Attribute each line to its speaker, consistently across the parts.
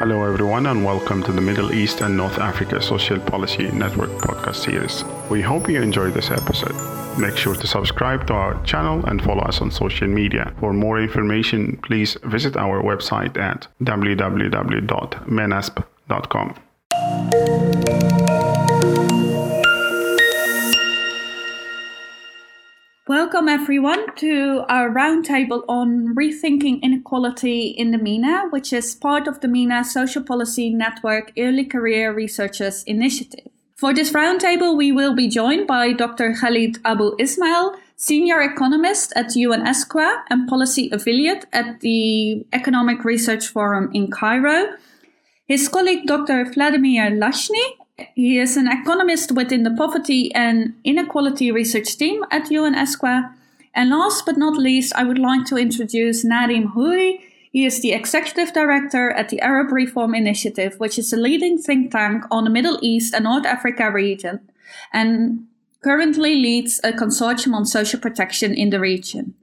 Speaker 1: Hello, everyone, and welcome to the Middle East and North Africa Social Policy Network podcast series. We hope you enjoyed this episode. Make sure to subscribe to our channel and follow us on social media. For more information, please visit our website at www.menasp.com.
Speaker 2: Welcome everyone to our roundtable on rethinking inequality in the MENA, which is part of the MENA Social Policy Network Early Career Researchers Initiative. For this roundtable, we will be joined by Dr. Khalid Abu Ismail, Senior Economist at UN-ESCWA and Policy Affiliate at the Economic Research Forum in Cairo. His colleague Dr. Vladimir Hlasny, he is an economist within the Poverty and Inequality Research Team at UN-ESCWA. And last but not least, I would like to introduce Nadim Houry. He is the executive director at the Arab Reform Initiative, which is a leading think tank on the Middle East and North Africa region, and currently leads a consortium on social protection in the region.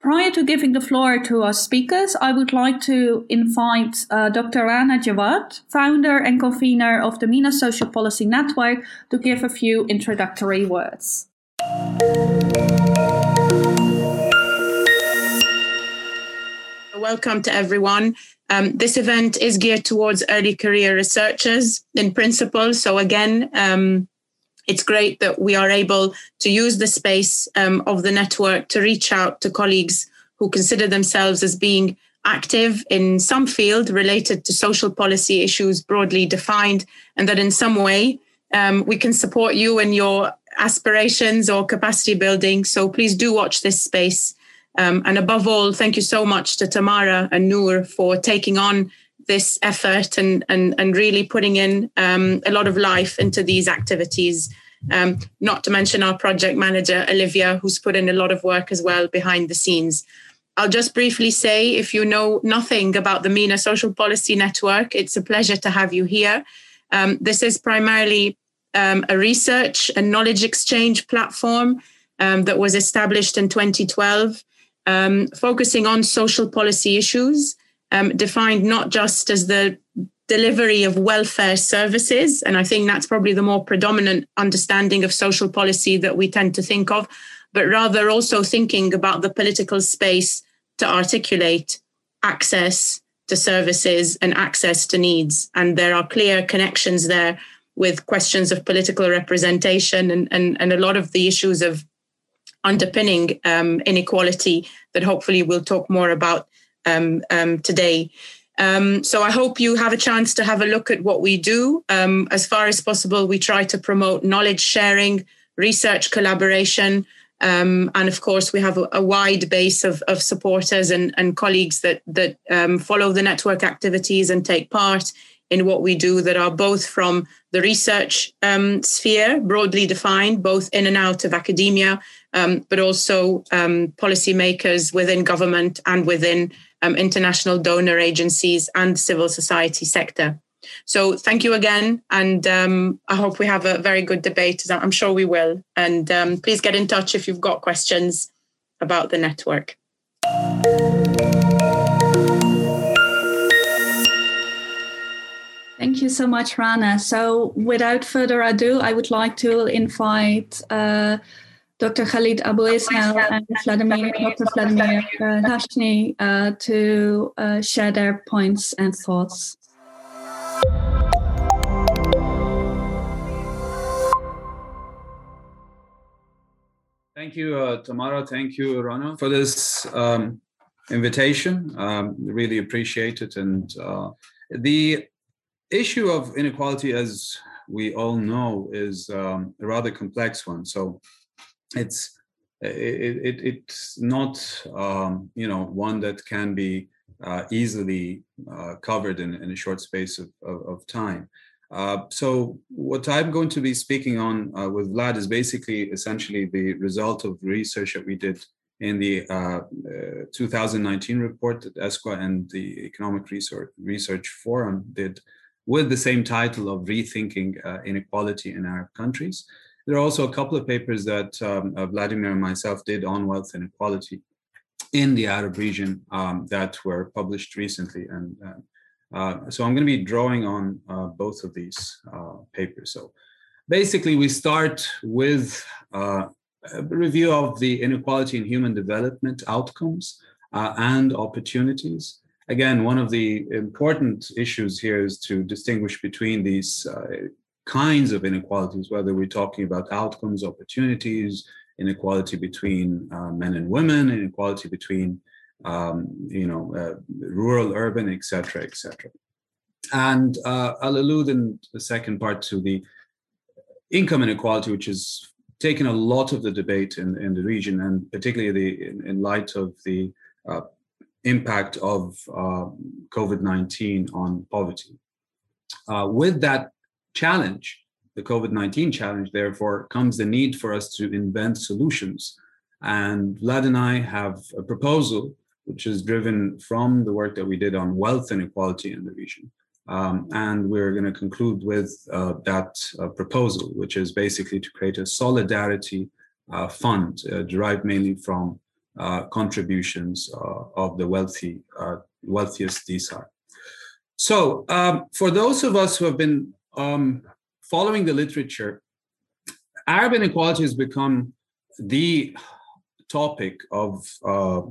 Speaker 2: Prior to giving the floor to our speakers, I would like to invite uh, Dr. Rana Jawad, founder and convener of the MENA Social Policy Network, to give a few introductory words.
Speaker 3: Welcome to everyone. Um, this event is geared towards early career researchers in principle. So, again, um, it's great that we are able to use the space um, of the network to reach out to colleagues who consider themselves as being active in some field related to social policy issues broadly defined, and that in some way um, we can support you in your aspirations or capacity building. So please do watch this space. Um, and above all, thank you so much to Tamara and Noor for taking on this effort and and and really putting in um, a lot of life into these activities. Um, not to mention our project manager Olivia, who's put in a lot of work as well behind the scenes. I'll just briefly say, if you know nothing about the MENA Social Policy Network, it's a pleasure to have you here. Um, this is primarily um, a research and knowledge exchange platform um, that was established in 2012, um, focusing on social policy issues um, defined not just as the delivery of welfare services. And I think that's probably the more predominant understanding of social policy that we tend to think of, but rather also thinking about the political space to articulate access to services and access to needs. And there are clear connections there with questions of political representation and, and, and a lot of the issues of underpinning um, inequality that hopefully we'll talk more about um, um, today. Um, so I hope you have a chance to have a look at what we do. Um, as far as possible, we try to promote knowledge sharing, research collaboration, um, and of course, we have a, a wide base of, of, supporters and, and, colleagues that that um, follow the network activities and take part in what we do. That are both from the research um, sphere, broadly defined, both in and out of academia, um, but also um, policymakers within government and within um, international donor agencies and civil society sector. So thank you again, and um, I hope we have a very good debate. I'm sure we will. And um, please get in touch if you've got questions about the network.
Speaker 2: Thank you so much, Rana. So, without further ado, I would like to invite uh, Dr. Khalid Abu Ismail and Vladimir, Dr. Vladimir uh, Hlasny uh, to uh, share their points and thoughts.
Speaker 4: Thank you, uh, Tamara. Thank you, Rana, for this um, invitation. Um, really appreciate it. And uh, the issue of inequality, as we all know, is um, a rather complex one. So it's it, it it's not um, you know one that can be uh, easily uh, covered in, in a short space of, of, of time. Uh, so what I'm going to be speaking on uh, with Vlad is basically essentially the result of research that we did in the uh, uh, 2019 report that ESCWA and the Economic Research, Research Forum did with the same title of Rethinking Inequality in Arab Countries. There are also a couple of papers that um, uh, Vladimir and myself did on wealth inequality in the Arab region um, that were published recently. And uh, Uh, so I'm going to be drawing on uh, both of these uh, papers. So basically, we start with a review of the inequality in human development outcomes and opportunities. Again, one of the important issues here is to distinguish between these uh, kinds of inequalities, whether we're talking about outcomes, opportunities, inequality between men and women, inequality between um, you know, uh, rural, urban, etc., etc. And uh, I'll allude in the second part to the income inequality, which has taken a lot of the debate in, in the region, and particularly the, in, in light of the uh, impact of uh, COVID 19 on poverty. Uh, with that challenge, the COVID 19 challenge, therefore, comes the need for us to invent solutions. And Vlad and I have a proposal which is driven from the work that we did on wealth inequality in the region. Um, and we're going to conclude with uh, that uh, proposal, which is basically to create a solidarity uh, fund uh, derived mainly from uh, contributions uh, of the wealthy, wealthiest decile. So, um, for those of us who have been um, following the literature, Arab inequality has become the topic of uh,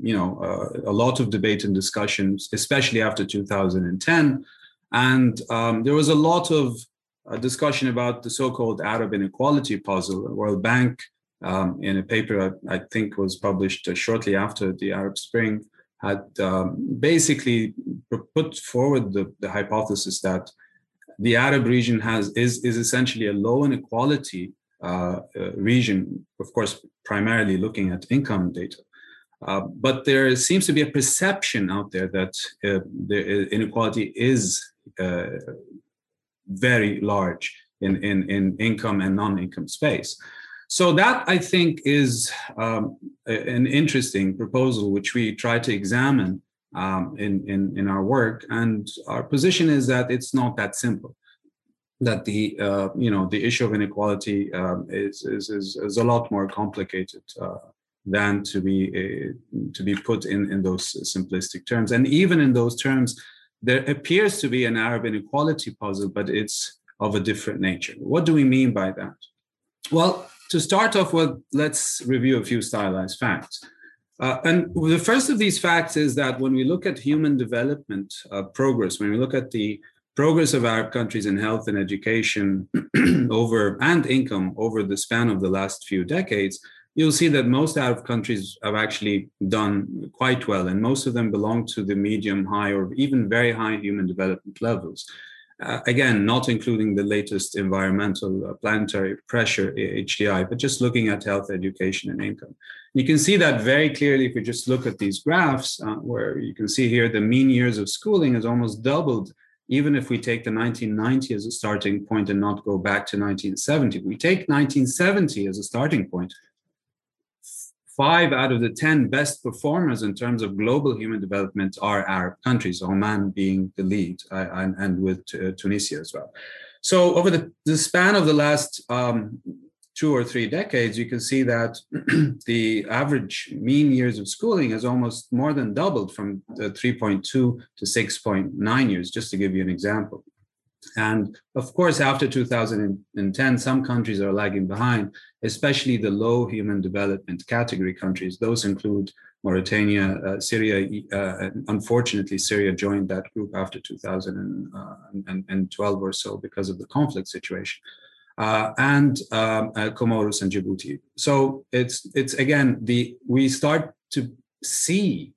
Speaker 4: you know uh, a lot of debate and discussions, especially after 2010, and um, there was a lot of uh, discussion about the so-called Arab inequality puzzle. The World Bank, um, in a paper I, I, think was published uh, shortly after the Arab Spring, had um, basically put forward the, the hypothesis that the Arab region has is is essentially a low inequality uh, uh, region, of course, primarily looking at income data. Uh, but there seems to be a perception out there that uh, the inequality is uh, very large in, in, in income and non-income space. So that I think is um, an interesting proposal, which we try to examine um, in, in, in our work. And our position is that it's not that simple that the uh, you know the issue of inequality um, is, is, is is a lot more complicated uh, than to be uh, to be put in in those simplistic terms. And even in those terms, there appears to be an Arab inequality puzzle, but it's of a different nature. What do we mean by that? Well, to start off with, let's review a few stylized facts. Uh, and the first of these facts is that when we look at human development uh, progress, when we look at the progress of Arab countries in health and education over and income over the span of the last few decades, you'll see that most Arab countries have actually done quite well, and most of them belong to the medium, high, or even very high human development levels. Uh, again, not including the latest environmental uh, planetary pressure HDI, but just looking at health, education, and income. You can see that very clearly if you just look at these graphs, uh, where you can see here the mean years of schooling has almost doubled even if we take the 1990 as a starting point and not go back to 1970, we take 1970 as a starting point. Five out of the 10 best performers in terms of global human development are Arab countries, Oman being the lead, and, and, with uh, Tunisia as well. So, over the, the span of the last um, two or three decades, you can see that the average mean years of schooling has almost more than doubled from 3.2 to 6.9 years, just to give you an example. And of course, after 2010, some countries are lagging behind, especially the low human development category countries. Those include Mauritania, uh, Syria. Uh, unfortunately, Syria joined that group after 2012 uh, or so because of the conflict situation uh, and um, uh, Comoros and Djibouti. So it's it's again the we start to see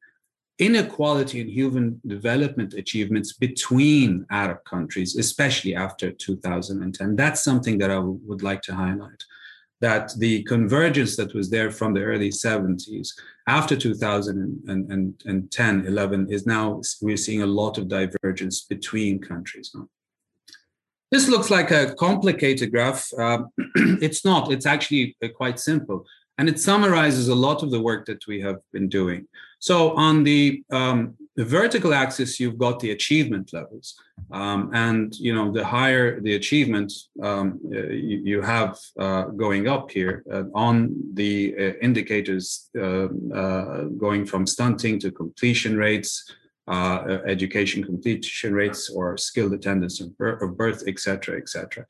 Speaker 4: inequality in human development achievements between Arab countries, especially after 2010. That's something that I would like to highlight. That the convergence that was there from the early 70s after 2010, 11 is now we're seeing a lot of divergence between countries. This looks like a complicated graph. Uh, it's not, it's actually uh, quite simple. And it summarizes a lot of the work that we have been doing. So on the, um, the vertical axis, you've got the achievement levels. Um, and, you know, the higher the achievement um, uh, you, you, have uh, going up here uh, on the uh, indicators um, going from stunting to completion rates, uh, education completion rates or skilled attendance of birth, etc., birth et cetera, et cetera.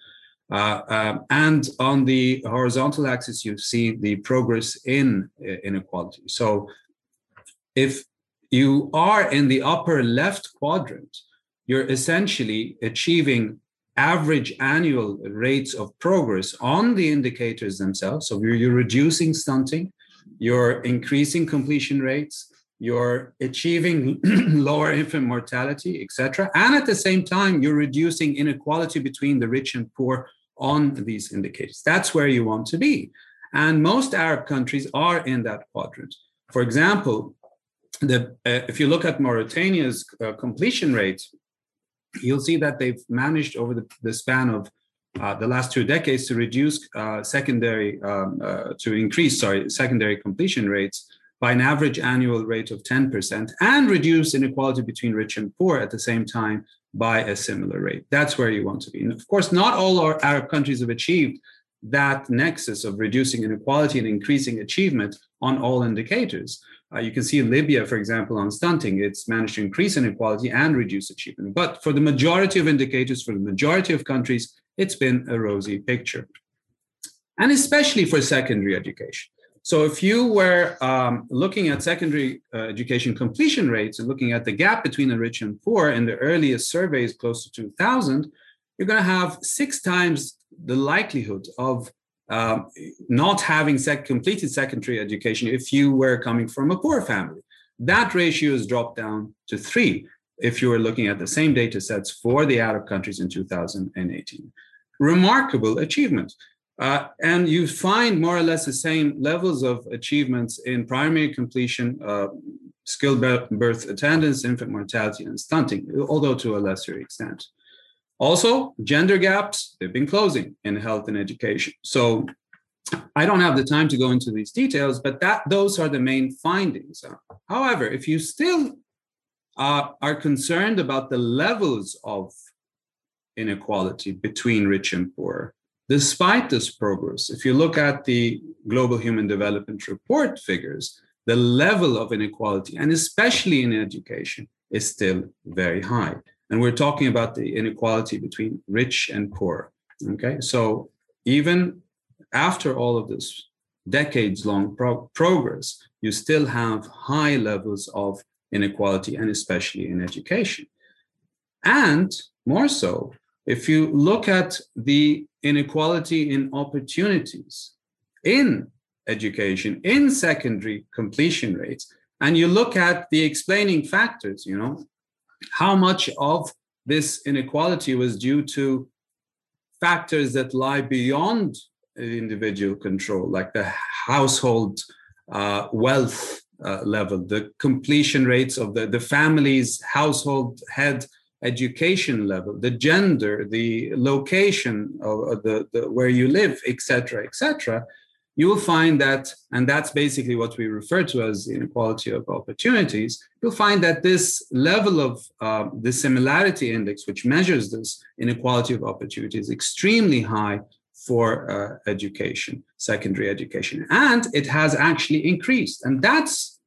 Speaker 4: Uh, um, and on the horizontal axis, you see the progress in uh, inequality. So if you are in the upper left quadrant, you're essentially achieving average annual rates of progress on the indicators themselves. So you're, you're reducing stunting, you're increasing completion rates, you're achieving lower infant mortality, etc. And at the same time, you're reducing inequality between the rich and poor on these indicators. That's where you want to be. And most Arab countries are in that quadrant. For example, the, uh, if you look at Mauritania's uh, completion rate, you'll see that they've managed over the, the span of uh, the last two decades to reduce uh, secondary, um, uh, to increase, sorry, secondary completion rates by an average annual rate of 10% and reduce inequality between rich and poor at the same time by a similar rate. That's where you want to be. And of course, not all our Arab countries have achieved that nexus of reducing inequality and increasing achievement on all indicators. Uh, you can see Libya, for example, on stunting, it's managed to increase inequality and reduce achievement. But for the majority of indicators, for the majority of countries, it's been a rosy picture. And especially for secondary education. So if you were um, looking at secondary uh, education completion rates and looking at the gap between the rich and poor in the earliest surveys close to 2000, you're going to have six times the likelihood of um, not having sec- completed secondary education if you were coming from a poor family. That ratio has dropped down to three if you were looking at the same data sets for the Arab countries in 2018. Remarkable achievement. Uh, and you find more or less the same levels of achievements in primary completion, uh, skilled birth attendance, infant mortality, and stunting, although to a lesser extent. Also, gender gaps, they've been closing in health and education. So I don't have the time to go into these details, but that those are the main findings. However, if you still uh, are concerned about the levels of inequality between rich and poor, despite this progress, if you look at the Global Human Development Report figures, the level of inequality, and especially in education, is still very high. And we're talking about the inequality between rich and poor. Okay, so even after all of this decades long pro- progress, you still have high levels of inequality, and especially in education. And more so, if you look at the inequality in opportunities in education, in secondary completion rates, and you look at the explaining factors, you know, how much of this inequality was due to factors that lie beyond individual control, like the household uh, wealth uh, level, the completion rates of the, the family's household head education level, the gender, the location of the, the where you live, etc., etc you will find that, and that's basically what we refer to as inequality of opportunities, you'll find that this level of uh, the similarity index, which measures this inequality of opportunity, is extremely high for uh, education, secondary education. And it has actually increased. And that's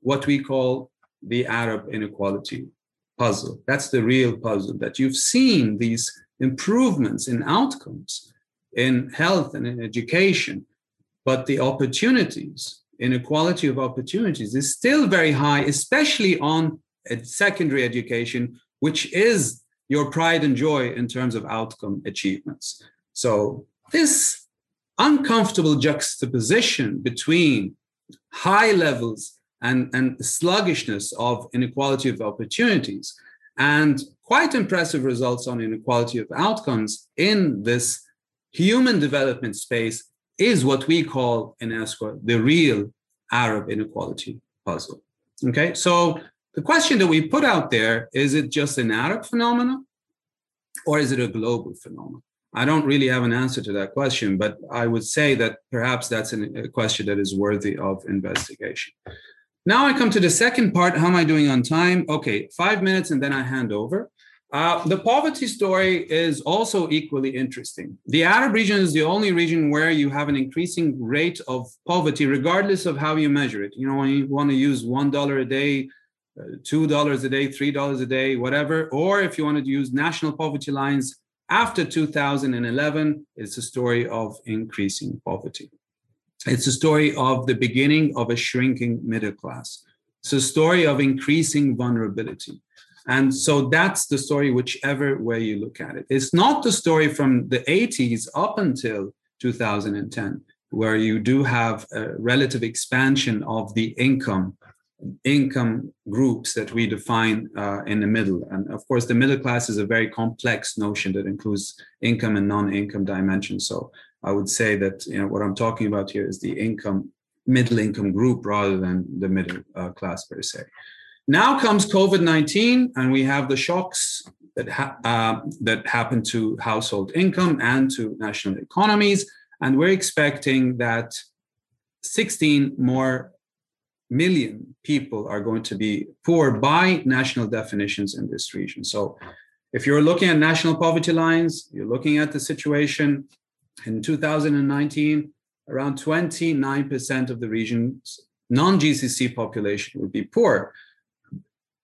Speaker 4: what we call the Arab inequality puzzle. That's the real puzzle that you've seen these improvements in outcomes in health and in education but the opportunities, inequality of opportunities is still very high, especially on secondary education, which is your pride and joy in terms of outcome achievements. So, this uncomfortable juxtaposition between high levels and, and sluggishness of inequality of opportunities and quite impressive results on inequality of outcomes in this human development space is what we call in ESCWA the real Arab inequality puzzle. Okay, so the question that we put out there is it just an Arab phenomenon or is it a global phenomenon? I don't really have an answer to that question, but I would say that perhaps that's a question that is worthy of investigation. Now I come to the second part. How am I doing on time? Okay, five minutes and then I hand over. Uh, the poverty story is also equally interesting. The Arab region is the only region where you have an increasing rate of poverty, regardless of how you measure it. You know, when you want to use $1 a day $2 a day, $3 a day, whatever. Or if you wanted to use national poverty lines after 2011, it's a story of increasing poverty. It's a story of the beginning of a shrinking middle class. It's a story of increasing vulnerability. And so that's the story, whichever way you look at it. It's not the story from the 80s up until 2010, where you do have a relative expansion of the income income groups that we define uh, in the middle. And of course, the middle class is a very complex notion that includes income and non-income dimensions. So I would say that you know what I'm talking about here is the income middle income group rather than the middle uh, class per se. Now comes COVID-19, and we have the shocks that ha- uh, that happen to household income and to national economies, and we're expecting that 16 more million people are going to be poor by national definitions in this region. So if you're looking at national poverty lines, you're looking at the situation in 2019, around 29% of the region's non-GCC population would be poor.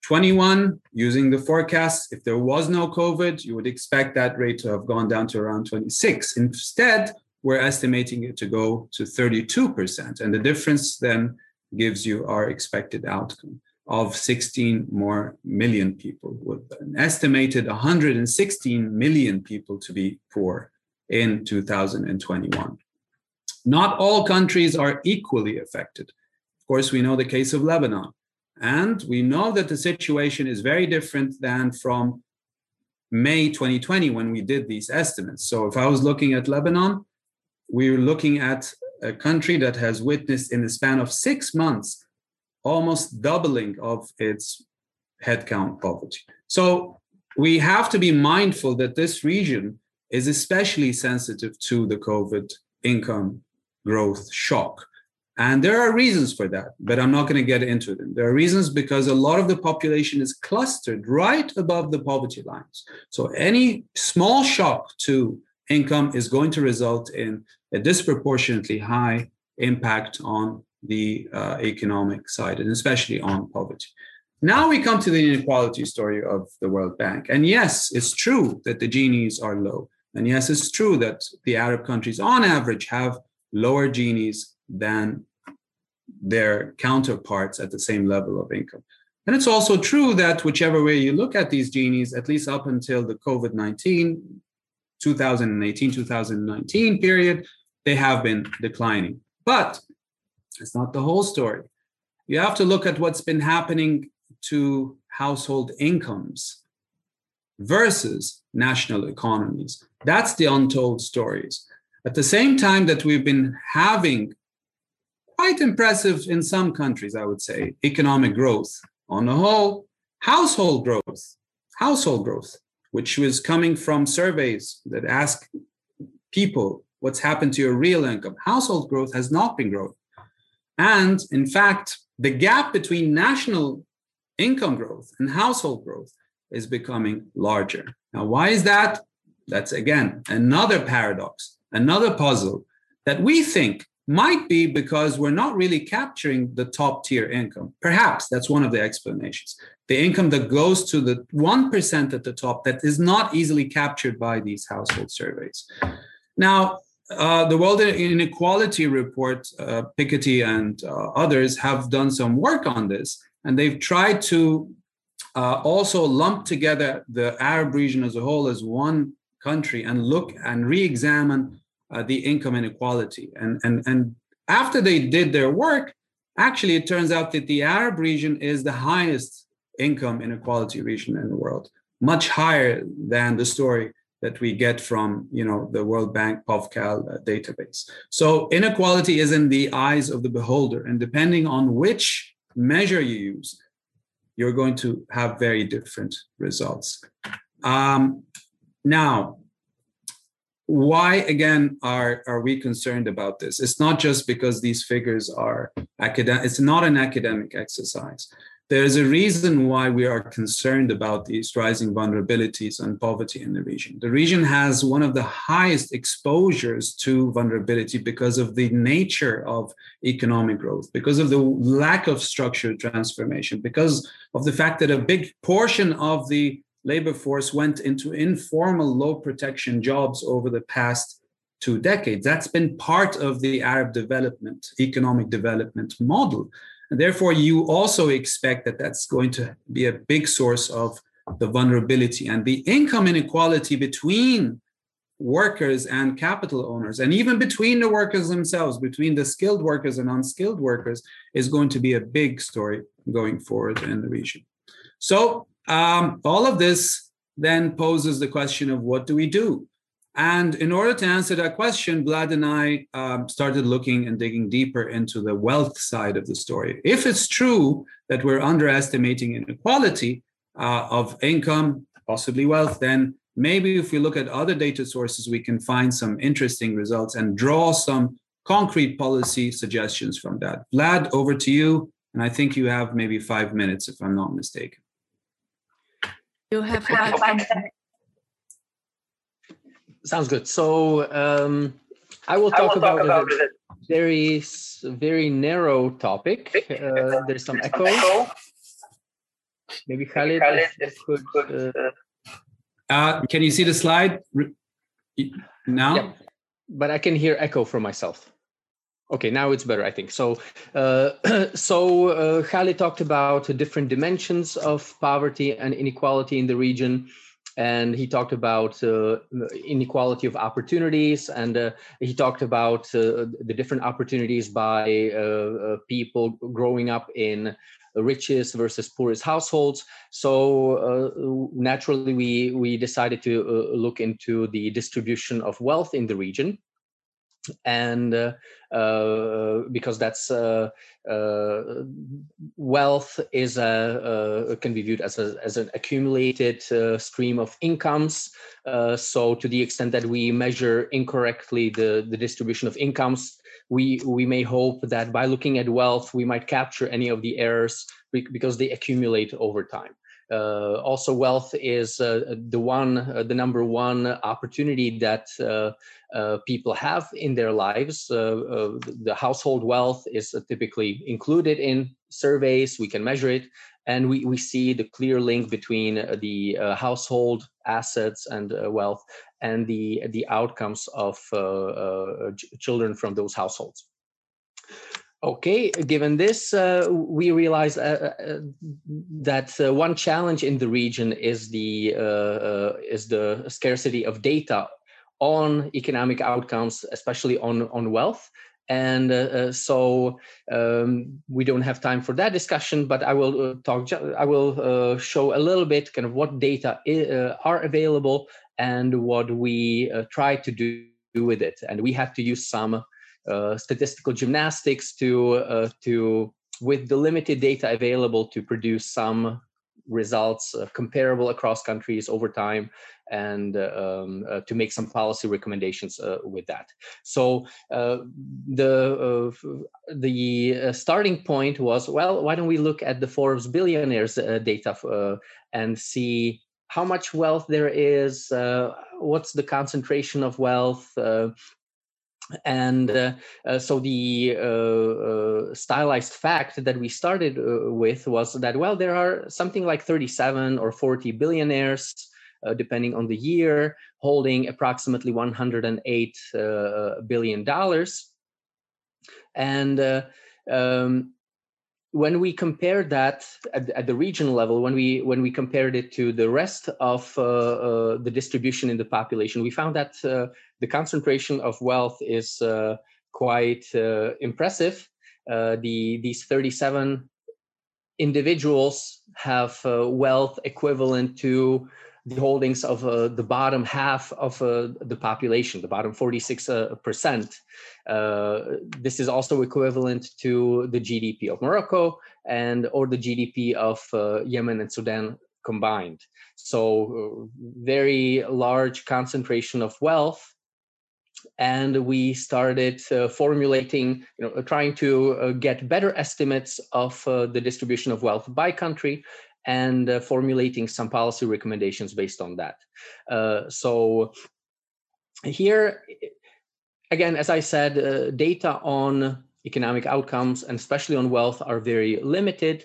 Speaker 4: 21, using the forecast, if there was no COVID, you would expect that rate to have gone down to around 26. Instead, we're estimating it to go to 32%. And the difference then gives you our expected outcome of 16 more million people, with an estimated 116 million people to be poor in 2021. Not all countries are equally affected. Of course, we know the case of Lebanon. And we know that the situation is very different than from May 2020 when we did these estimates. So if I was looking at Lebanon, we were looking at a country that has witnessed in the span of six months almost doubling of its headcount poverty. So we have to be mindful that this region is especially sensitive to the COVID income growth shock. And there are reasons for that, but I'm not going to get into them. There are reasons because a lot of the population is clustered right above the poverty lines. So any small shock to income is going to result in a disproportionately high impact on the uh, economic side and especially on poverty. Now we come to the inequality story of the World Bank. And yes, it's true that the Gini's are low. And yes, it's true that the Arab countries on average have lower Gini's than their counterparts at the same level of income. And it's also true that whichever way you look at these Gini's, at least up until the COVID 19 2018 2019 period, they have been declining. But it's not the whole story. You have to look at what's been happening to household incomes versus national economies. That's the untold stories. At the same time that we've been having quite impressive in some countries, I would say, economic growth on the whole, household growth, household growth which was coming from surveys that ask people what's happened to your real income. Household growth has not been growing. And in fact, the gap between national income growth and household growth is becoming larger. Now, why is that? That's again another paradox, another puzzle that we think might be because we're not really capturing the top tier income. Perhaps that's one of the explanations. The income that goes to the 1% at the top that is not easily captured by these household surveys. Now, uh, the World Inequality Report, uh, Piketty and uh, others have done some work on this, and they've tried to uh, also lump together the Arab region as a whole as one country and look and re examine uh, the income inequality. And, and, and after they did their work, actually, it turns out that the Arab region is the highest income inequality region in the world, much higher than the story that we get from you know the World Bank POVCAL uh, database. So inequality is in the eyes of the beholder, and depending on which measure you use, you're going to have very different results. Um, now, why again are are we concerned about this it's not just because these figures are academic it's not an academic exercise there's a reason why we are concerned about these rising vulnerabilities and poverty in the region. The region has one of the highest exposures to vulnerability because of the nature of economic growth, because of the lack of structural transformation, because of the fact that a big portion of the labor force went into informal low protection jobs over the past two decades. That's been part of the Arab development, economic development model. And therefore, you also expect that that's going to be a big source of the vulnerability and the income inequality between workers and capital owners, and even between the workers themselves, between the skilled workers and unskilled workers, is going to be a big story going forward in the region. So, um, all of this then poses the question of what do we do? And in order to answer that question, Vlad and I um, started looking and digging deeper into the wealth side of the story. If it's true that we're underestimating inequality uh, of income, possibly wealth, then maybe if we look at other data sources, we can find some interesting results and draw some concrete policy suggestions from that. Vlad, over to you. And I think you have maybe five minutes, if I'm not mistaken.
Speaker 2: You have five minutes.
Speaker 5: Sounds good. So um, I will talk, I will about, talk about a very, very narrow topic. Uh, there's some echo. Maybe Khalid, if could. Uh,
Speaker 4: uh, can you see the slide now? Yeah,
Speaker 5: but I can hear echo from myself. Okay, now it's better, I think. So, uh, so uh, Khalid talked about different dimensions of poverty and inequality in the region and he talked about uh, inequality of opportunities and uh, he talked about uh, the different opportunities by uh, uh, people growing up in richest versus poorest households so uh, naturally we we decided to look into the distribution of wealth in the region and uh, uh, because that's uh, uh wealth is a, can be viewed as a, as an accumulated uh, stream of incomes. Uh, so to the extent that we measure incorrectly the the distribution of incomes, we we may hope that by looking at wealth we might capture any of the errors because they accumulate over time. Uh, also, wealth is uh, the one, uh, the number one opportunity that uh, uh, people have in their lives. Uh, the household wealth is typically included in surveys. We can measure it, and we, we see the clear link between the household assets and wealth and the the outcomes of children from those households. Okay, given this, uh, we realize uh, uh, that uh, one challenge in the region is the uh, uh, is the scarcity of data on economic outcomes, especially on on wealth. And so um, we don't have time for that discussion, but I will talk. I will show a little bit kind of what data are available and what we try to do with it. And we have to use some statistical gymnastics to uh, to with the limited data available to produce some results uh, comparable across countries over time and uh, um, uh, to make some policy recommendations uh, with that. So the the starting point was well, why don't we look at the Forbes billionaires data and see how much wealth there is, what's the concentration of wealth, and uh, uh, so the uh, uh, stylized fact that we started uh, with was that well there are something like 37 or 40 billionaires uh, depending on the year holding approximately 108 billion dollars. And um, when we compared that at, at, the regional level, when we when we compared it to the rest of uh, uh, the distribution in the population, we found that uh, the concentration of wealth is uh, quite uh, impressive. Uh, the these 37 individuals have wealth equivalent to the holdings of uh, the bottom half of uh, the population, the bottom 46%. Uh, this is also equivalent to the GDP of Morocco and or the GDP of uh, Yemen and Sudan combined. So uh, very large concentration of wealth and we started uh, formulating, you know, trying to uh, get better estimates of uh, the distribution of wealth by country and uh, formulating some policy recommendations based on that. Uh, so here, again, as I said, uh, data on economic outcomes and especially on wealth are very limited.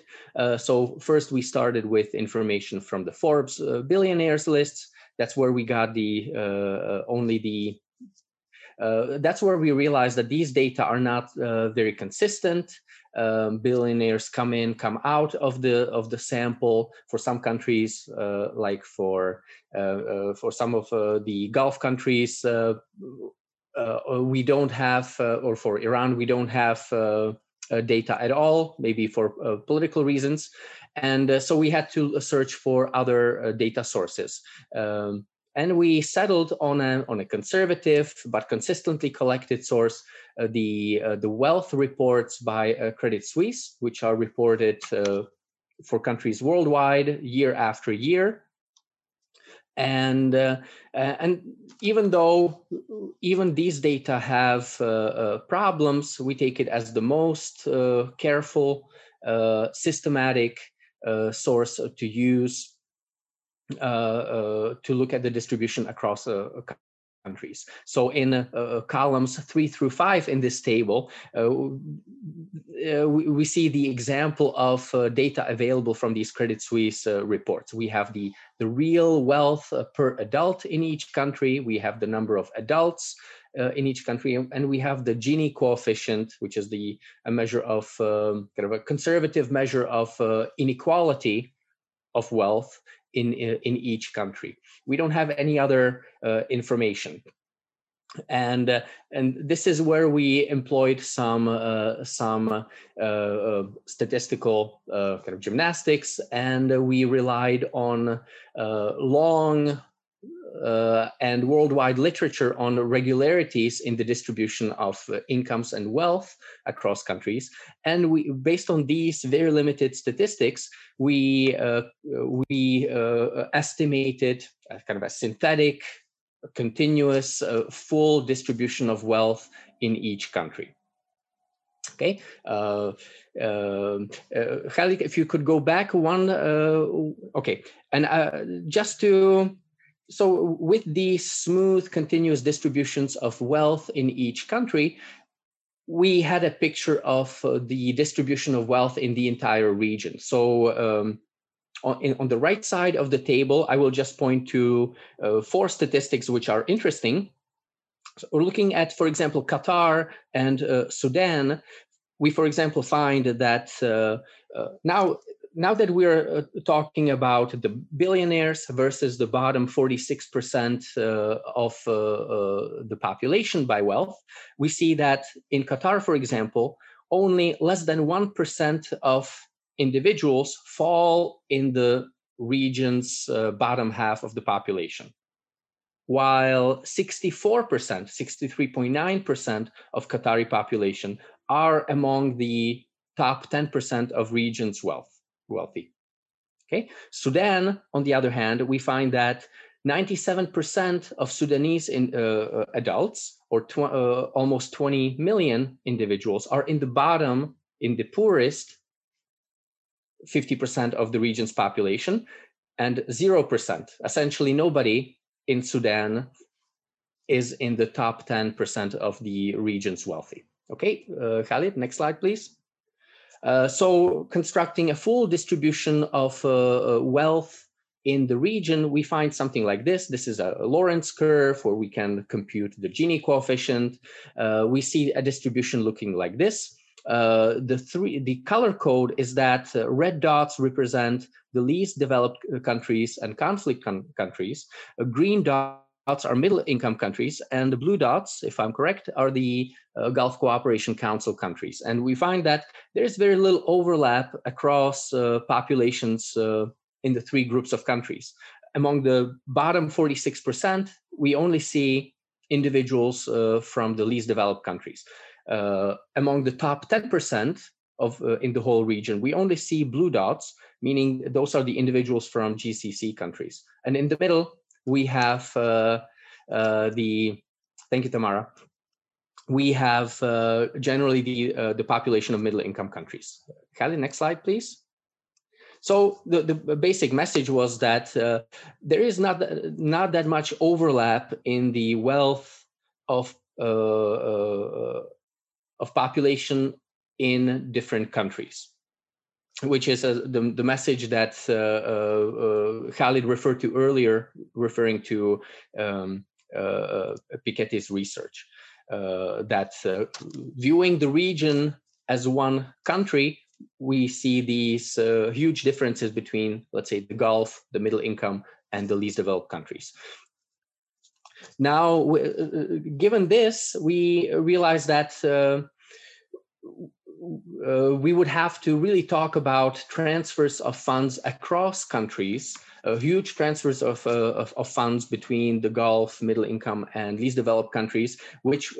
Speaker 5: so first we started with information from the Forbes billionaires lists. That's where we got the only the uh, that's where we realized that these data are not uh, very consistent. Um, billionaires come in, come out of the of the sample. For some countries, uh, like for uh, uh, for some of the Gulf countries, we don't have, or for Iran, we don't have data at all. Maybe for political reasons, and so we had to search for other data sources. Um, and we settled on a on a conservative but consistently collected source, uh, the uh, the wealth reports by uh, Credit Suisse, which are reported uh, for countries worldwide year after year. And uh, and even though even these data have uh, problems, we take it as the most careful, systematic source to use to look at the distribution across uh, countries. So in uh, columns three through five in this table, uh, we, we, see the example of uh, data available from these Credit Suisse reports. We have the, the real wealth per adult in each country. We have the number of adults in each country, and we have the Gini coefficient, which is the a measure of um, kind of a conservative measure of inequality of wealth in, in each country. We don't have any other uh, information. And uh, and this is where we employed some uh, some uh, uh, statistical uh, kind of gymnastics, and we relied on long uh, and worldwide literature on regularities in the distribution of uh, incomes and wealth across countries. And we, based on these very limited statistics, we uh, we uh, estimated kind of a synthetic, continuous, uh, full distribution of wealth in each country. Okay. Uh, uh, uh, if you could go back one, uh, okay, and just to so with these smooth continuous distributions of wealth in each country we had a picture of uh, the distribution of wealth in the entire region. So um, on, on, the right side of the table i will just point to uh, four statistics which are interesting. So we're looking at for example qatar and uh, sudan. We for example find that uh, uh, now now that we're uh, talking about the billionaires versus the bottom 46% uh, of uh, uh, the population by wealth, we see that in Qatar, for example, only less than 1% of individuals fall in the region's uh, bottom half of the population. While 64%, 63.9% of Qatari population are among the top 10% of region's wealth wealthy. Okay, Sudan, on the other hand, we find that 97% of Sudanese in, uh, uh, adults, or tw- uh, almost 20 million individuals, are in the bottom, in the poorest 50% of the region's population, and 0%, essentially nobody in Sudan is in the top 10% of the region's wealthy. Okay, uh, Khalid, next slide, please. Uh, so constructing a full distribution of uh, uh, wealth in the region, we find something like this. This is a Lorenz curve where we can compute the Gini coefficient. Uh, we see a distribution looking like this. Uh, the three, the color code is that uh, red dots represent the least developed countries and conflict countries. green dots dots are middle income countries, and the blue dots, if I'm correct, are the uh, Gulf Cooperation Council countries. And we find that there's very little overlap across uh, populations uh, in the three groups of countries. Among the bottom 46%, we only see individuals uh, from the least developed countries. Uh, among the top 10% of uh, in the whole region, we only see blue dots, meaning those are the individuals from GCC countries. And in the middle, we have uh, uh, the thank you, Tamara. We have uh, generally the uh, the population of middle income countries. Kelly, next slide, please. So the, the basic message was that uh, there is not not that much overlap in the wealth of uh, of population in different countries, which is uh, the the message that uh, uh, uh, Khalid referred to earlier, referring to um, Piketty's research. that viewing the region as one country we see these uh, huge differences between, let's say, the Gulf, the middle income, and the least developed countries. Now, uh, given this, we realize that uh, uh, we would have to really talk about transfers of funds across countries, uh, huge transfers of, uh, of, of, funds between the Gulf, middle income, and least developed countries, which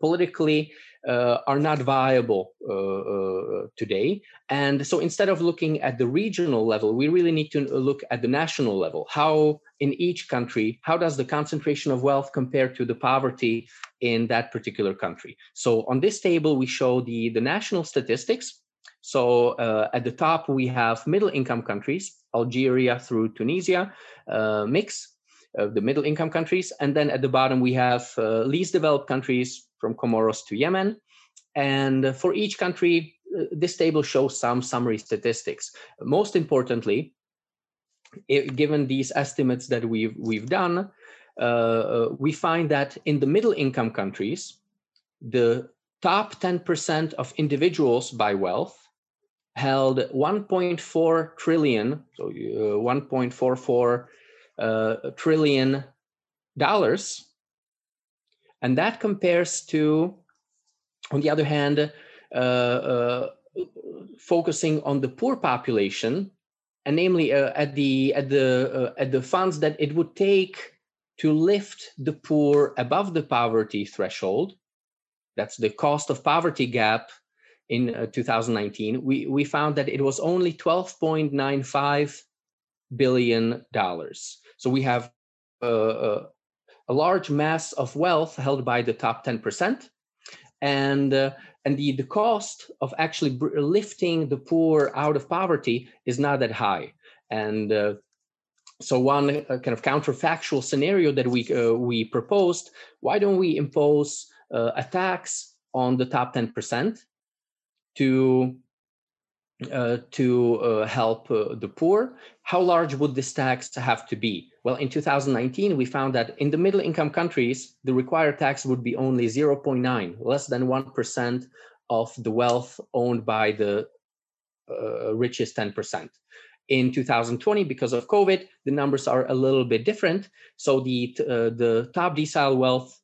Speaker 5: politically uh, are not viable uh, uh, today. And so instead of looking at the regional level, we really need to look at the national level. How in each country, how does the concentration of wealth compare to the poverty in that particular country? So on this table, we show the, the national statistics. So uh, at the top, we have middle income countries, Algeria through Tunisia, uh, mix of the middle income countries. And then at the bottom, we have uh, least developed countries, from Comoros to Yemen. And for each country, uh, this table shows some summary statistics. Most importantly, it, given these estimates that we've we've done, uh, uh we find that in the middle income countries, the top 10% of individuals by wealth held 1.4 trillion, so uh, 1.44 uh, trillion dollars. And that compares to, on the other hand, uh, uh, focusing on the poor population, and namely uh, at the at the uh, at the funds that it would take to lift the poor above the poverty threshold. That's the cost of poverty gap in uh, 2019. We we found that it was only 12.95 billion dollars. So we have uh, a large mass of wealth held by the top 10%. And, uh, and the, the cost of actually lifting the poor out of poverty is not that high. And uh, so one uh, kind of counterfactual scenario that we, uh, we proposed, why don't we impose uh, a tax on the top 10% to uh, to uh, help uh, the poor. How large would this tax have to be? Well, in 2019, we found that in the middle income countries, the required tax would be only 0.9, less than 1% of the wealth owned by the uh, richest 10%. In 2020, because of COVID, the numbers are a little bit different. So the, uh, the top decile wealth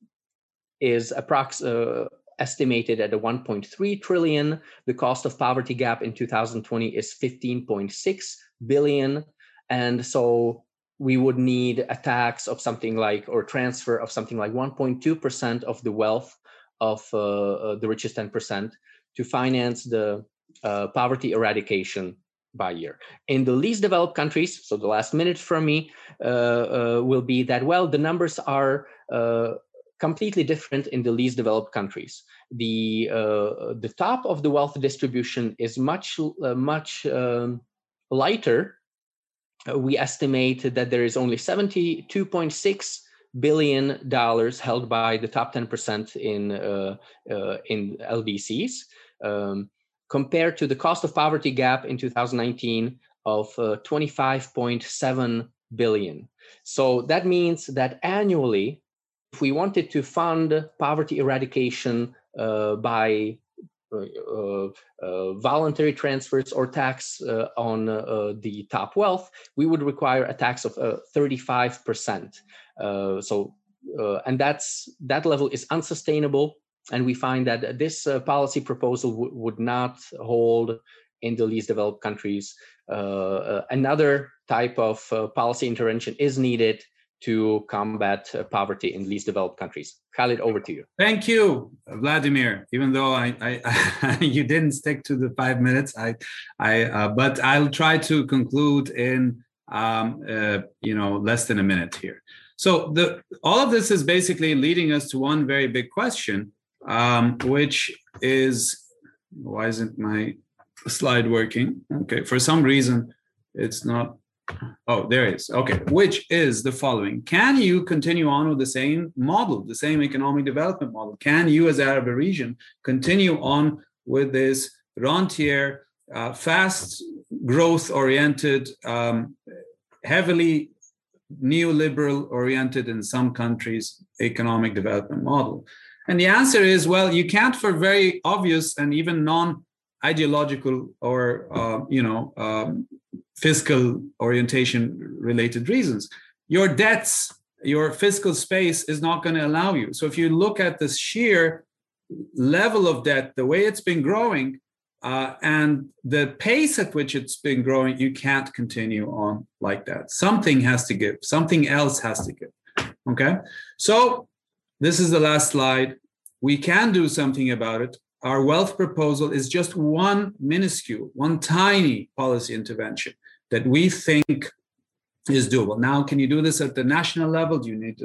Speaker 5: is approximately estimated at a 1.3 trillion. The cost of poverty gap in 2020 is 15.6 billion. And so we would need a tax of something like, or transfer of something like 1.2% of the wealth of uh, uh, the richest 10% to finance the uh, poverty eradication by year. In the least developed countries, so the last minute from me uh, uh, will be that, well, the numbers are uh, completely different in the least developed countries. The uh, the top of the wealth distribution is much uh, much um, lighter. Uh, we estimate that there is only 72.6 billion dollars held by the top 10% in uh, uh, in LDCs, um, compared to the cost of poverty gap in 2019 of uh, 25.7 billion. So that means that annually if we wanted to fund poverty eradication uh, by uh, uh, voluntary transfers or tax uh, on uh, the top wealth, we would require a tax of 35%. Uh, so, and that's that level is unsustainable. And we find that this policy proposal w- would not hold in the least developed countries. another type of policy intervention is needed to combat uh, poverty in least developed countries. Khalid, over to you.
Speaker 4: Thank you, Vladimir. Even though I, I you didn't stick to the five minutes, I, I, uh, but I'll try to conclude in, um, uh, you know, less than a minute here. So the all of this is basically leading us to one very big question, um, which is why isn't my slide working? Okay, for some reason it's not. Oh, there is. Okay, which is the following: Can you continue on with the same model, the same economic development model? Can you, as Arab region, continue on with this rentier, uh, fast growth-oriented, um, heavily neoliberal oriented in some countries economic development model? And the answer is well, you can't for very obvious and even non ideological or uh, you know um, fiscal orientation related reasons. Your debts, your fiscal space is not going to allow you. So if you look at the sheer level of debt, the way it's been growing, uh, and the pace at which it's been growing, you can't continue on like that. Something has to give, something else has to give. Okay. So this is the last slide. We can do something about it. Our wealth proposal is just one minuscule, one tiny policy intervention that we think is doable. Now, can you do this at the national level? Do you need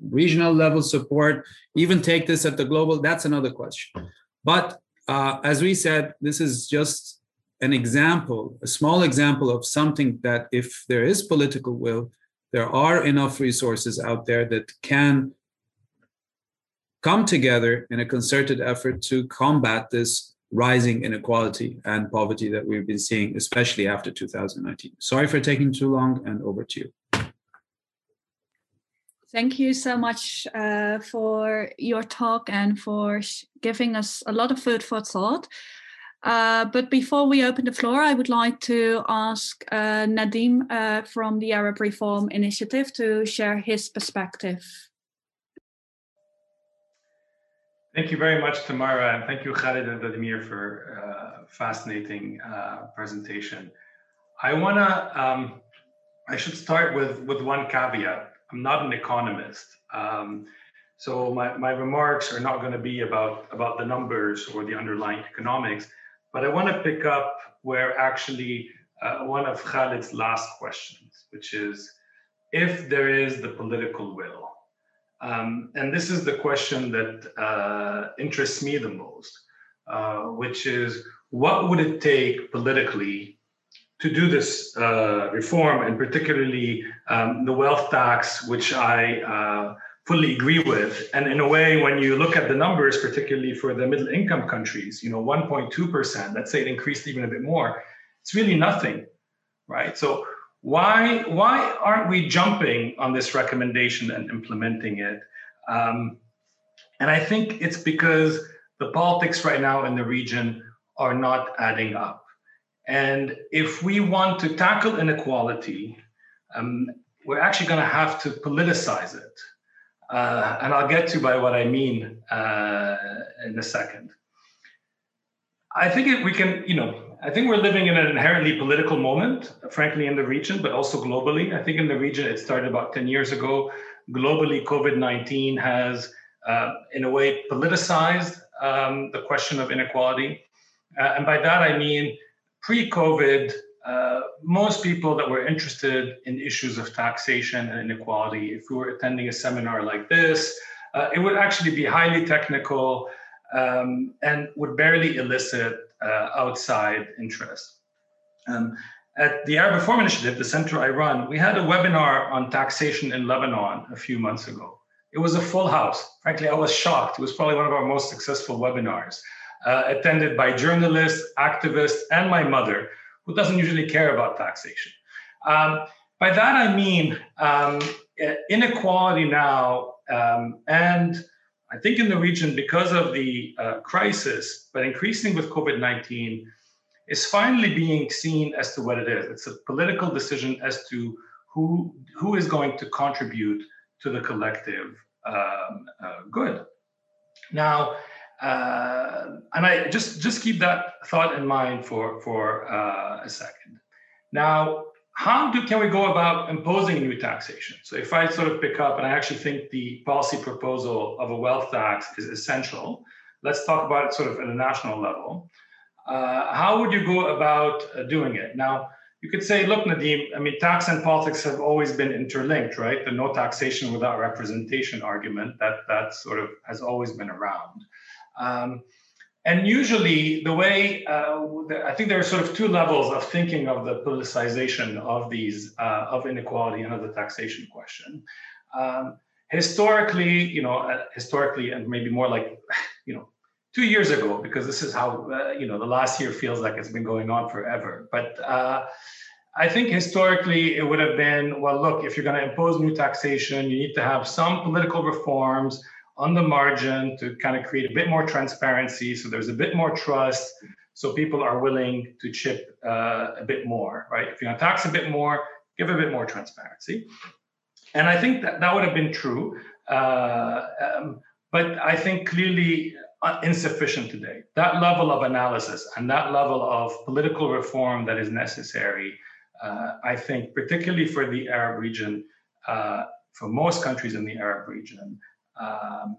Speaker 4: regional level support? Even take this at the global? That's another question. But uh, as we said, this is just an example, a small example of something that, if there is political will, there are enough resources out there that can come together in a concerted effort to combat this rising inequality and poverty that we've been seeing, especially after 2019. Sorry for taking too long, and over to you.
Speaker 2: Thank you so much uh, for your talk and for giving us a lot of food for thought. Uh, but before we open the floor, I would like to ask uh, Nadim uh, from the Arab Reform Initiative to share his perspective.
Speaker 6: Thank you very much, Tamara, and thank you, Khalid and Vladimir, for a uh, fascinating uh, presentation. I want to, um, I should start with, with one caveat. I'm not an economist. Um, so my, my remarks are not going to be about, about the numbers or the underlying economics, but I want to pick up where actually uh, one of Khalid's last questions, which is if there is the political will. Um, and this is the question that uh, interests me the most, uh, which is what would it take politically to do this uh, reform, and particularly um, the wealth tax, which I uh, fully agree with. And in a way, when you look at the numbers, particularly for the middle income countries, you know, 1.2%, let's say it increased even a bit more, it's really nothing, right? So why why aren't we jumping on this recommendation and implementing it? Um, and I think it's because the politics right now in the region are not adding up. And if we want to tackle inequality, um, we're actually going to have to politicize it. Uh, and I'll get to by what I mean uh, in a second. I think it, we can, you know, I think we're living in an inherently political moment, frankly, in the region, but also globally. I think in the region, it started about 10 years ago. Globally, COVID 19 has, uh, in a way, politicized um, the question of inequality. Uh, and by that, I mean pre-COVID, uh, most people that were interested in issues of taxation and inequality, if we were attending a seminar like this, uh, it would actually be highly technical um, and would barely elicit outside interest. Um, at the Arab Reform Initiative, the center I run, we had a webinar on taxation in Lebanon a few months ago. It was a full house. Frankly, I was shocked. It was probably one of our most successful webinars uh, attended by journalists, activists, and my mother, who doesn't usually care about taxation. Um, by that, I mean um, inequality now, um, and I think in the region, because of the uh, crisis, but increasing with COVID 19, is finally being seen as to what it is. It's a political decision as to who, who is going to contribute to the collective um, uh, good. Now, uh, and I just just keep that thought in mind for for uh, a second. Now, how do can we go about imposing new taxation? So, if I sort of pick up, and I actually think the policy proposal of a wealth tax is essential. Let's talk about it sort of at a national level. Uh, how would you go about uh, doing it? Now, you could say, look, Nadim, I mean, tax and politics have always been interlinked, right? The no taxation without representation argument that that sort of has always been around. Um, and usually, the way uh, I think there are sort of two levels of thinking of the politicization of these uh, of inequality and of the taxation question. Um, historically, you know, uh, historically, and maybe more like, you know, two years ago, because this is how uh, you know the last year feels like it's been going on forever. But uh, I think historically it would have been well, look, if you're going to impose new taxation, you need to have some political reforms on the margin to kind of create a bit more transparency, so there's a bit more trust, so people are willing to chip uh, a bit more, right? If you're going to tax a bit more, give a bit more transparency. And I think that that would have been true. Uh, um, but I think clearly uh, insufficient today. That level of analysis and that level of political reform that is necessary, uh, I think, particularly for the Arab region, uh, for most countries in the Arab region, um,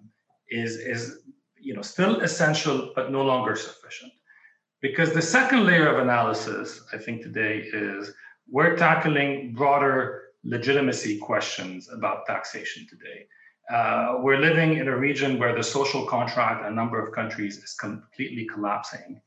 Speaker 6: is is you know still essential but no longer sufficient. Because the second layer of analysis, I think today is we're tackling broader legitimacy questions about taxation today. Uh, we're living in a region where the social contract in a number of countries is completely collapsing.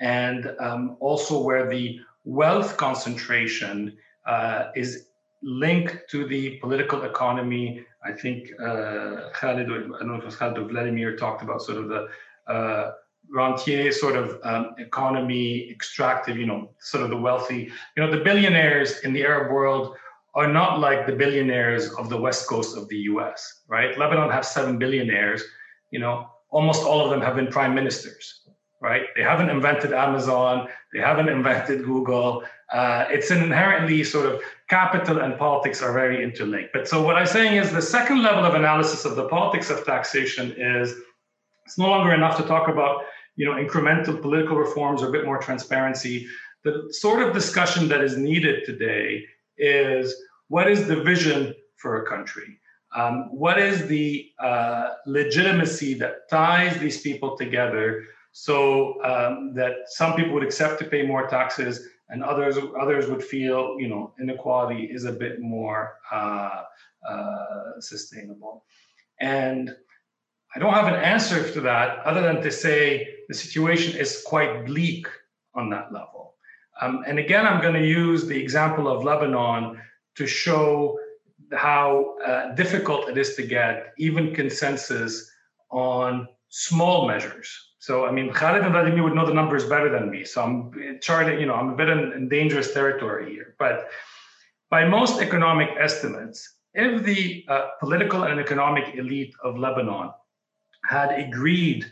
Speaker 6: And um, also where the wealth concentration uh, is linked to the political economy. I think uh, Khalid, I don't know if it was Khalid or Vladimir talked about sort of the uh, rentier sort of um, economy, extractive, you know, sort of the wealthy, you know, the billionaires in the Arab world are not like the billionaires of the west coast of the US, right? Lebanon has seven billionaires. You know, almost all of them have been prime ministers, right? They haven't invented Amazon, they haven't invented Google. Uh, it's inherently sort of capital and politics are very interlinked. But so what I'm saying is the second level of analysis of the politics of taxation is it's no longer enough to talk about you know incremental political reforms or a bit more transparency. The sort of discussion that is needed today is what is the vision for a country? Um, what is the uh, legitimacy that ties these people together so um, that some people would accept to pay more taxes and others others would feel you know inequality is a bit more uh, uh, sustainable and i don't have an answer to that other than to say the situation is quite bleak on that level um, and again i'm going to use the example of lebanon to show how uh, difficult it is to get even consensus on small measures. So, I mean, Khalid and Vladimir would know the numbers better than me. So I'm Charlie, you know, I'm a bit in, in dangerous territory here. But by most economic estimates, if the uh, political and economic elite of Lebanon had agreed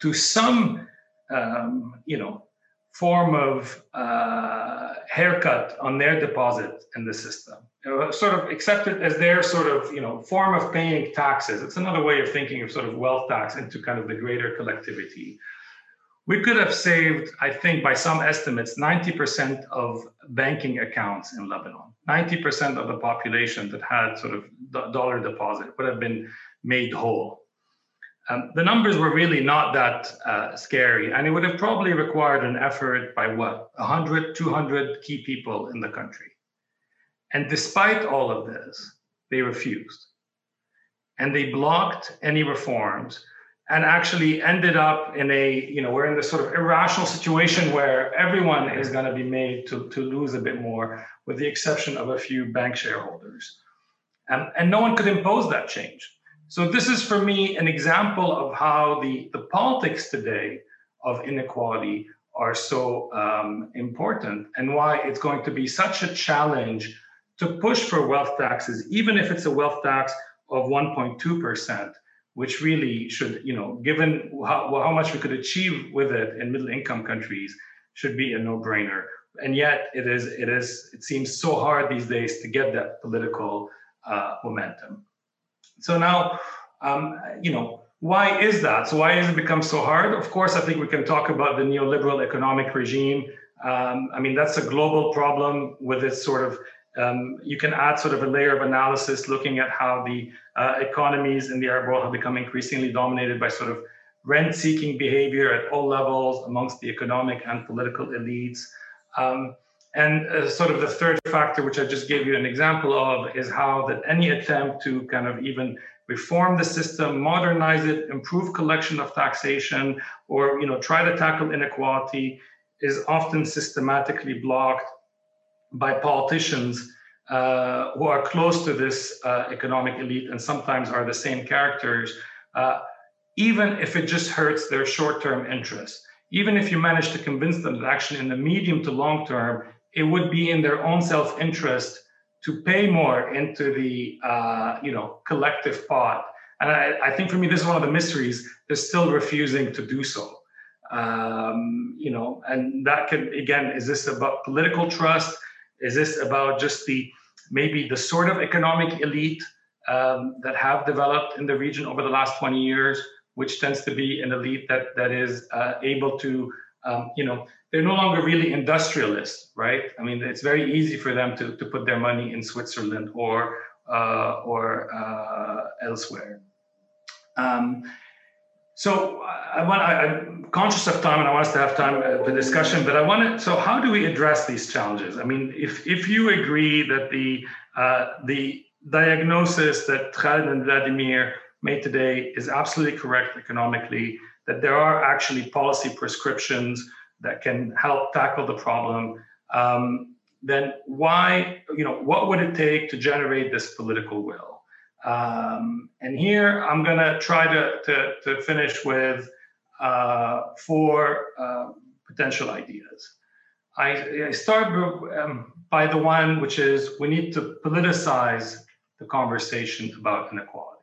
Speaker 6: to some, um, you know, form of uh, haircut on their deposit in the system, sort of accepted as their sort of you know form of paying taxes. It's another way of thinking of sort of wealth tax into kind of the greater collectivity. We could have saved, I think, by some estimates, 90% of banking accounts in Lebanon. 90% of the population that had sort of dollar deposit would have been made whole um, the numbers were really not that uh, scary, and it would have probably required an effort by what, 100, 200 key people in the country. And despite all of this, they refused. And they blocked any reforms and actually ended up in a, you know, we're in this sort of irrational situation where everyone is going to be made to, to lose a bit more, with the exception of a few bank shareholders. And, and no one could impose that change so this is for me an example of how the, the politics today of inequality are so um, important and why it's going to be such a challenge to push for wealth taxes, even if it's a wealth tax of 1.2%, which really should, you know, given how, how much we could achieve with it in middle income countries, should be a no brainer. And yet it is, it is, it seems so hard these days to get that political uh, momentum. So now, um, you know, why is that? So why has it become so hard? Of course, I think we can talk about the neoliberal economic regime. Um, I mean, that's a global problem with its sort of um, you can add sort of a layer of analysis looking at how the uh, economies in the Arab world have become increasingly dominated by sort of rent seeking behavior at all levels amongst the economic and political elites. Um, And uh, sort of the third factor, which I just gave you an example of, is how that any attempt to kind of even reform the system, modernize it, improve collection of taxation, or you know try to tackle inequality is often systematically blocked by politicians uh, who are close to this uh, economic elite and sometimes are the same characters, uh, even if it just hurts their short-term interests. Even if you manage to convince them that actually in the medium to long term, it would be in their own self-interest to pay more into the uh, you know collective pot. And I, I, think for me, this is one of the mysteries. They're still refusing to do so. Um, you know, and that can again, is this about political trust? Is this about just the maybe the sort of economic elite um, that have developed in the region over the last 20 years, which tends to be an elite that that is uh, able to um, you know they're no longer really industrialists, right? I mean, it's very easy for them to, to put their money in Switzerland or uh, or uh, elsewhere. Um, so I want I, am conscious of time and I want us to have time uh, for discussion, but I want to. So how do we address these challenges? I mean, if if you agree that the uh, the diagnosis that Khalid and Vladimir made today is absolutely correct economically, that there are actually policy prescriptions that can help tackle the problem, um, then why, you know, what would it take to generate this political will? Um, and here I'm going to try to, to finish with uh, four uh, potential ideas. I, I start um, by the one which is we need to politicize the conversation about inequality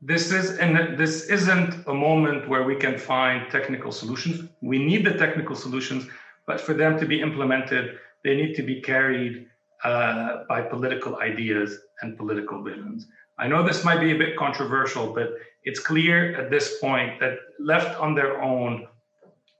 Speaker 6: this is and this isn't a moment where we can find technical solutions. We need the technical solutions but for them to be implemented they need to be carried uh, by political ideas and political visions. I know this might be a bit controversial but it's clear at this point that left on their own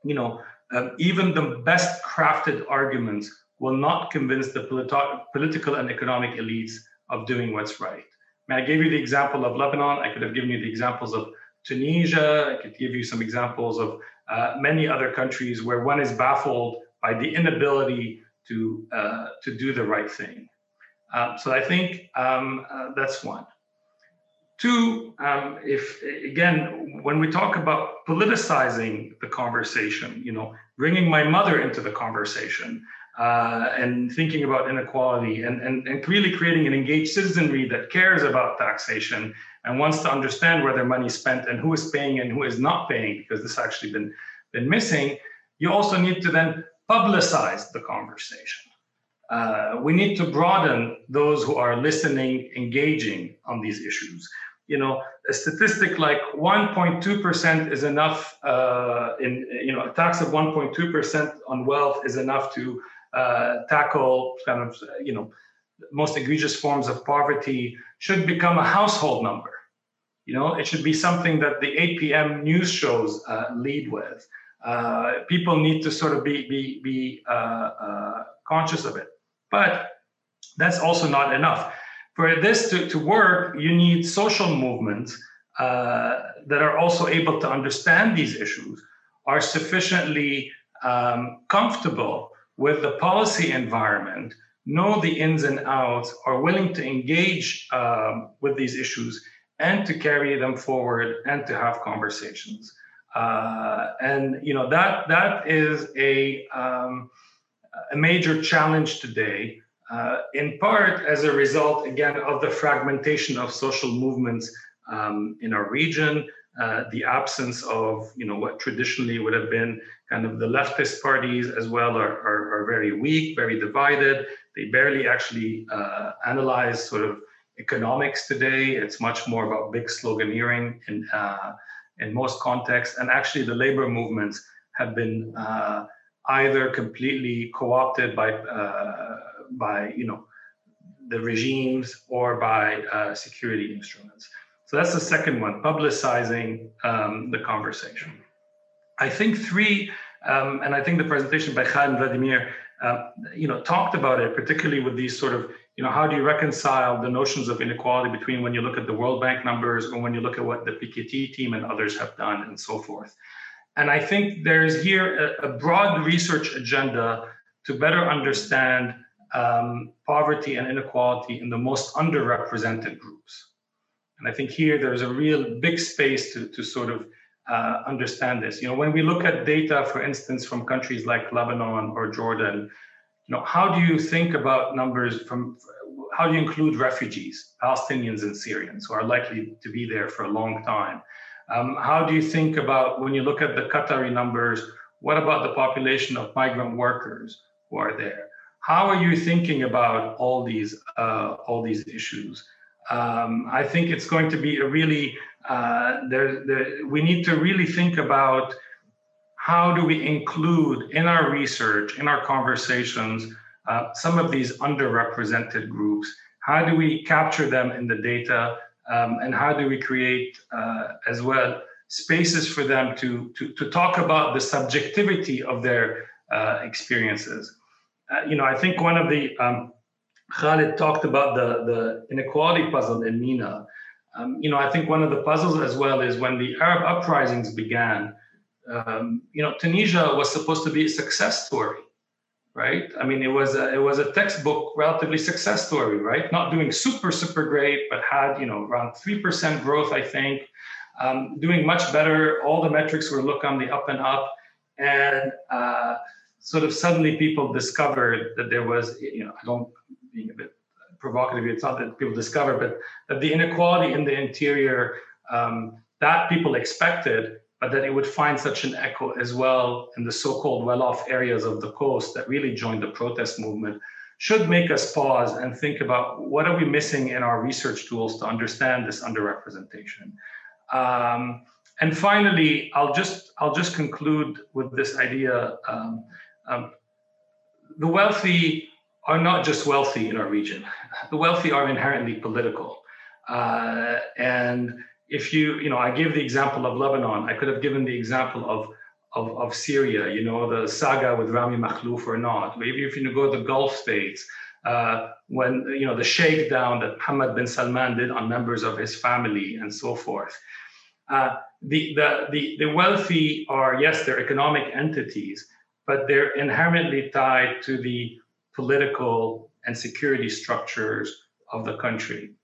Speaker 6: you know um, even the best crafted arguments will not convince the politi- political and economic elites of doing what's right I gave you the example of Lebanon. I could have given you the examples of Tunisia. I could give you some examples of uh, many other countries where one is baffled by the inability to uh, to do the right thing. Um, so I think um, uh, that's one. Two, um, if again, when we talk about politicizing the conversation, you know, bringing my mother into the conversation, uh, and thinking about inequality and, and, and really creating an engaged citizenry that cares about taxation and wants to understand where their money is spent and who is paying and who is not paying, because this has actually been, been missing, you also need to then publicize the conversation. Uh, we need to broaden those who are listening, engaging on these issues. You know, a statistic like 1.2% is enough. Uh, in you know, a tax of 1.2% on wealth is enough to uh, tackle kind of you know most egregious forms of poverty should become a household number. You know, it should be something that the 8 p.m. news shows uh, lead with. Uh, people need to sort of be be be uh, uh, conscious of it, but that's also not enough. For this to, to work, you need social movements uh, that are also able to understand these issues, are sufficiently um, comfortable with the policy environment, know the ins and outs, are willing to engage um, with these issues and to carry them forward and to have conversations. Uh, and you know that that is a um, a major challenge today, uh, in part as a result again of the fragmentation of social movements um, in our region, uh, the absence of you know what traditionally would have been kind of the leftist parties as well are, are, are very weak, very divided. They barely actually uh, analyze sort of economics today. It's much more about big sloganeering in uh, in most contexts. And actually, the labor movements have been uh, either completely co-opted by uh, by you know the regimes or by uh, security instruments. So that's the second one, publicizing um, the conversation. I think three, um, and I think the presentation by and Vladimir, uh, you know, talked about it, particularly with these sort of, you know, how do you reconcile the notions of inequality between when you look at the World Bank numbers or when you look at what the Piketty team and others have done and so forth. And I think there's here a, a broad research agenda to better understand um, poverty and inequality in the most underrepresented groups. And I think here there's a real big space to, to sort of uh, understand this. You know, when we look at data, for instance, from countries like Lebanon or Jordan, you know, how do you think about numbers from, how do you include refugees, Palestinians and Syrians who are likely to be there for a long time? Um, how do you think about when you look at the Qatari numbers, what about the population of migrant workers who are there? How are you thinking about all these uh, all these issues? Um, I think it's going to be a really uh, there, there, we need to really think about how do we include in our research, in our conversations, uh, some of these underrepresented groups? How do we capture them in the data? Um, and how do we create uh, as well spaces for them to, to, to talk about the subjectivity of their uh, experiences? Uh, you know, I think one of the, um, Khalid talked about the, the inequality puzzle in MENA. Um, you know, I think one of the puzzles as well is when the Arab uprisings began, um, you know, Tunisia was supposed to be a success story, right? I mean, it was a, it was a textbook, relatively success story, right? Not doing super super great, but had you know around three percent growth, I think, um, doing much better. All the metrics were look on the up and up, and uh, sort of suddenly people discovered that there was, you know, I don't being a bit provocative, it's not that people discover, but that the inequality in the interior um, that people expected, but that it would find such an echo as well in the so-called well-off areas of the coast that really joined the protest movement should make us pause and think about what are we missing in our research tools to understand this underrepresentation. Um, and finally, I'll just I'll just conclude with this idea. Um, um, the wealthy are not just wealthy in our region. The wealthy are inherently political. Uh, and if you, you know, I gave the example of Lebanon. I could have given the example of, of, of Syria, you know, the saga with Rami Makhlouf or not. Maybe if you go to the Gulf states, uh, when, you know, the shakedown that Mohammed bin Salman did on members of his family and so forth. Uh, the, the, the, the wealthy are, yes, they're economic entities, but they're inherently tied to the political and security structures of the country.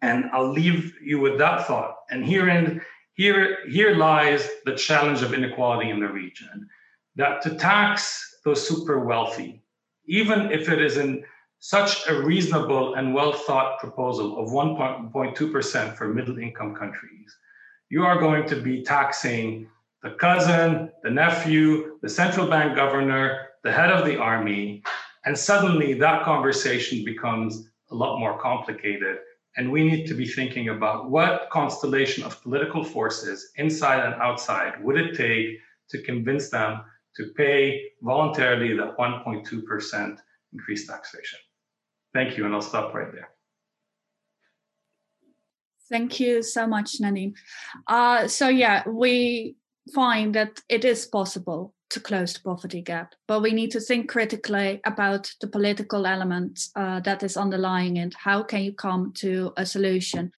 Speaker 6: And I'll leave you with that thought. And herein, here, here lies the challenge of inequality in the region. That to tax those super wealthy, even if it is in such a reasonable and well thought proposal of 1.2% for middle income countries, you are going to be taxing the cousin, the nephew, the central bank governor, the head of the army. And suddenly that conversation becomes a lot more complicated. And we need to be thinking about what constellation of political forces, inside and outside, would it take to convince them to pay voluntarily that 1.2% increased taxation. Thank you, and I'll stop right there.
Speaker 2: Thank you so much, Nadim. Uh, so yeah, we find that it is possible to close the poverty gap, but we need to think critically about the political element uh, that is underlying it. How can you come to a solution?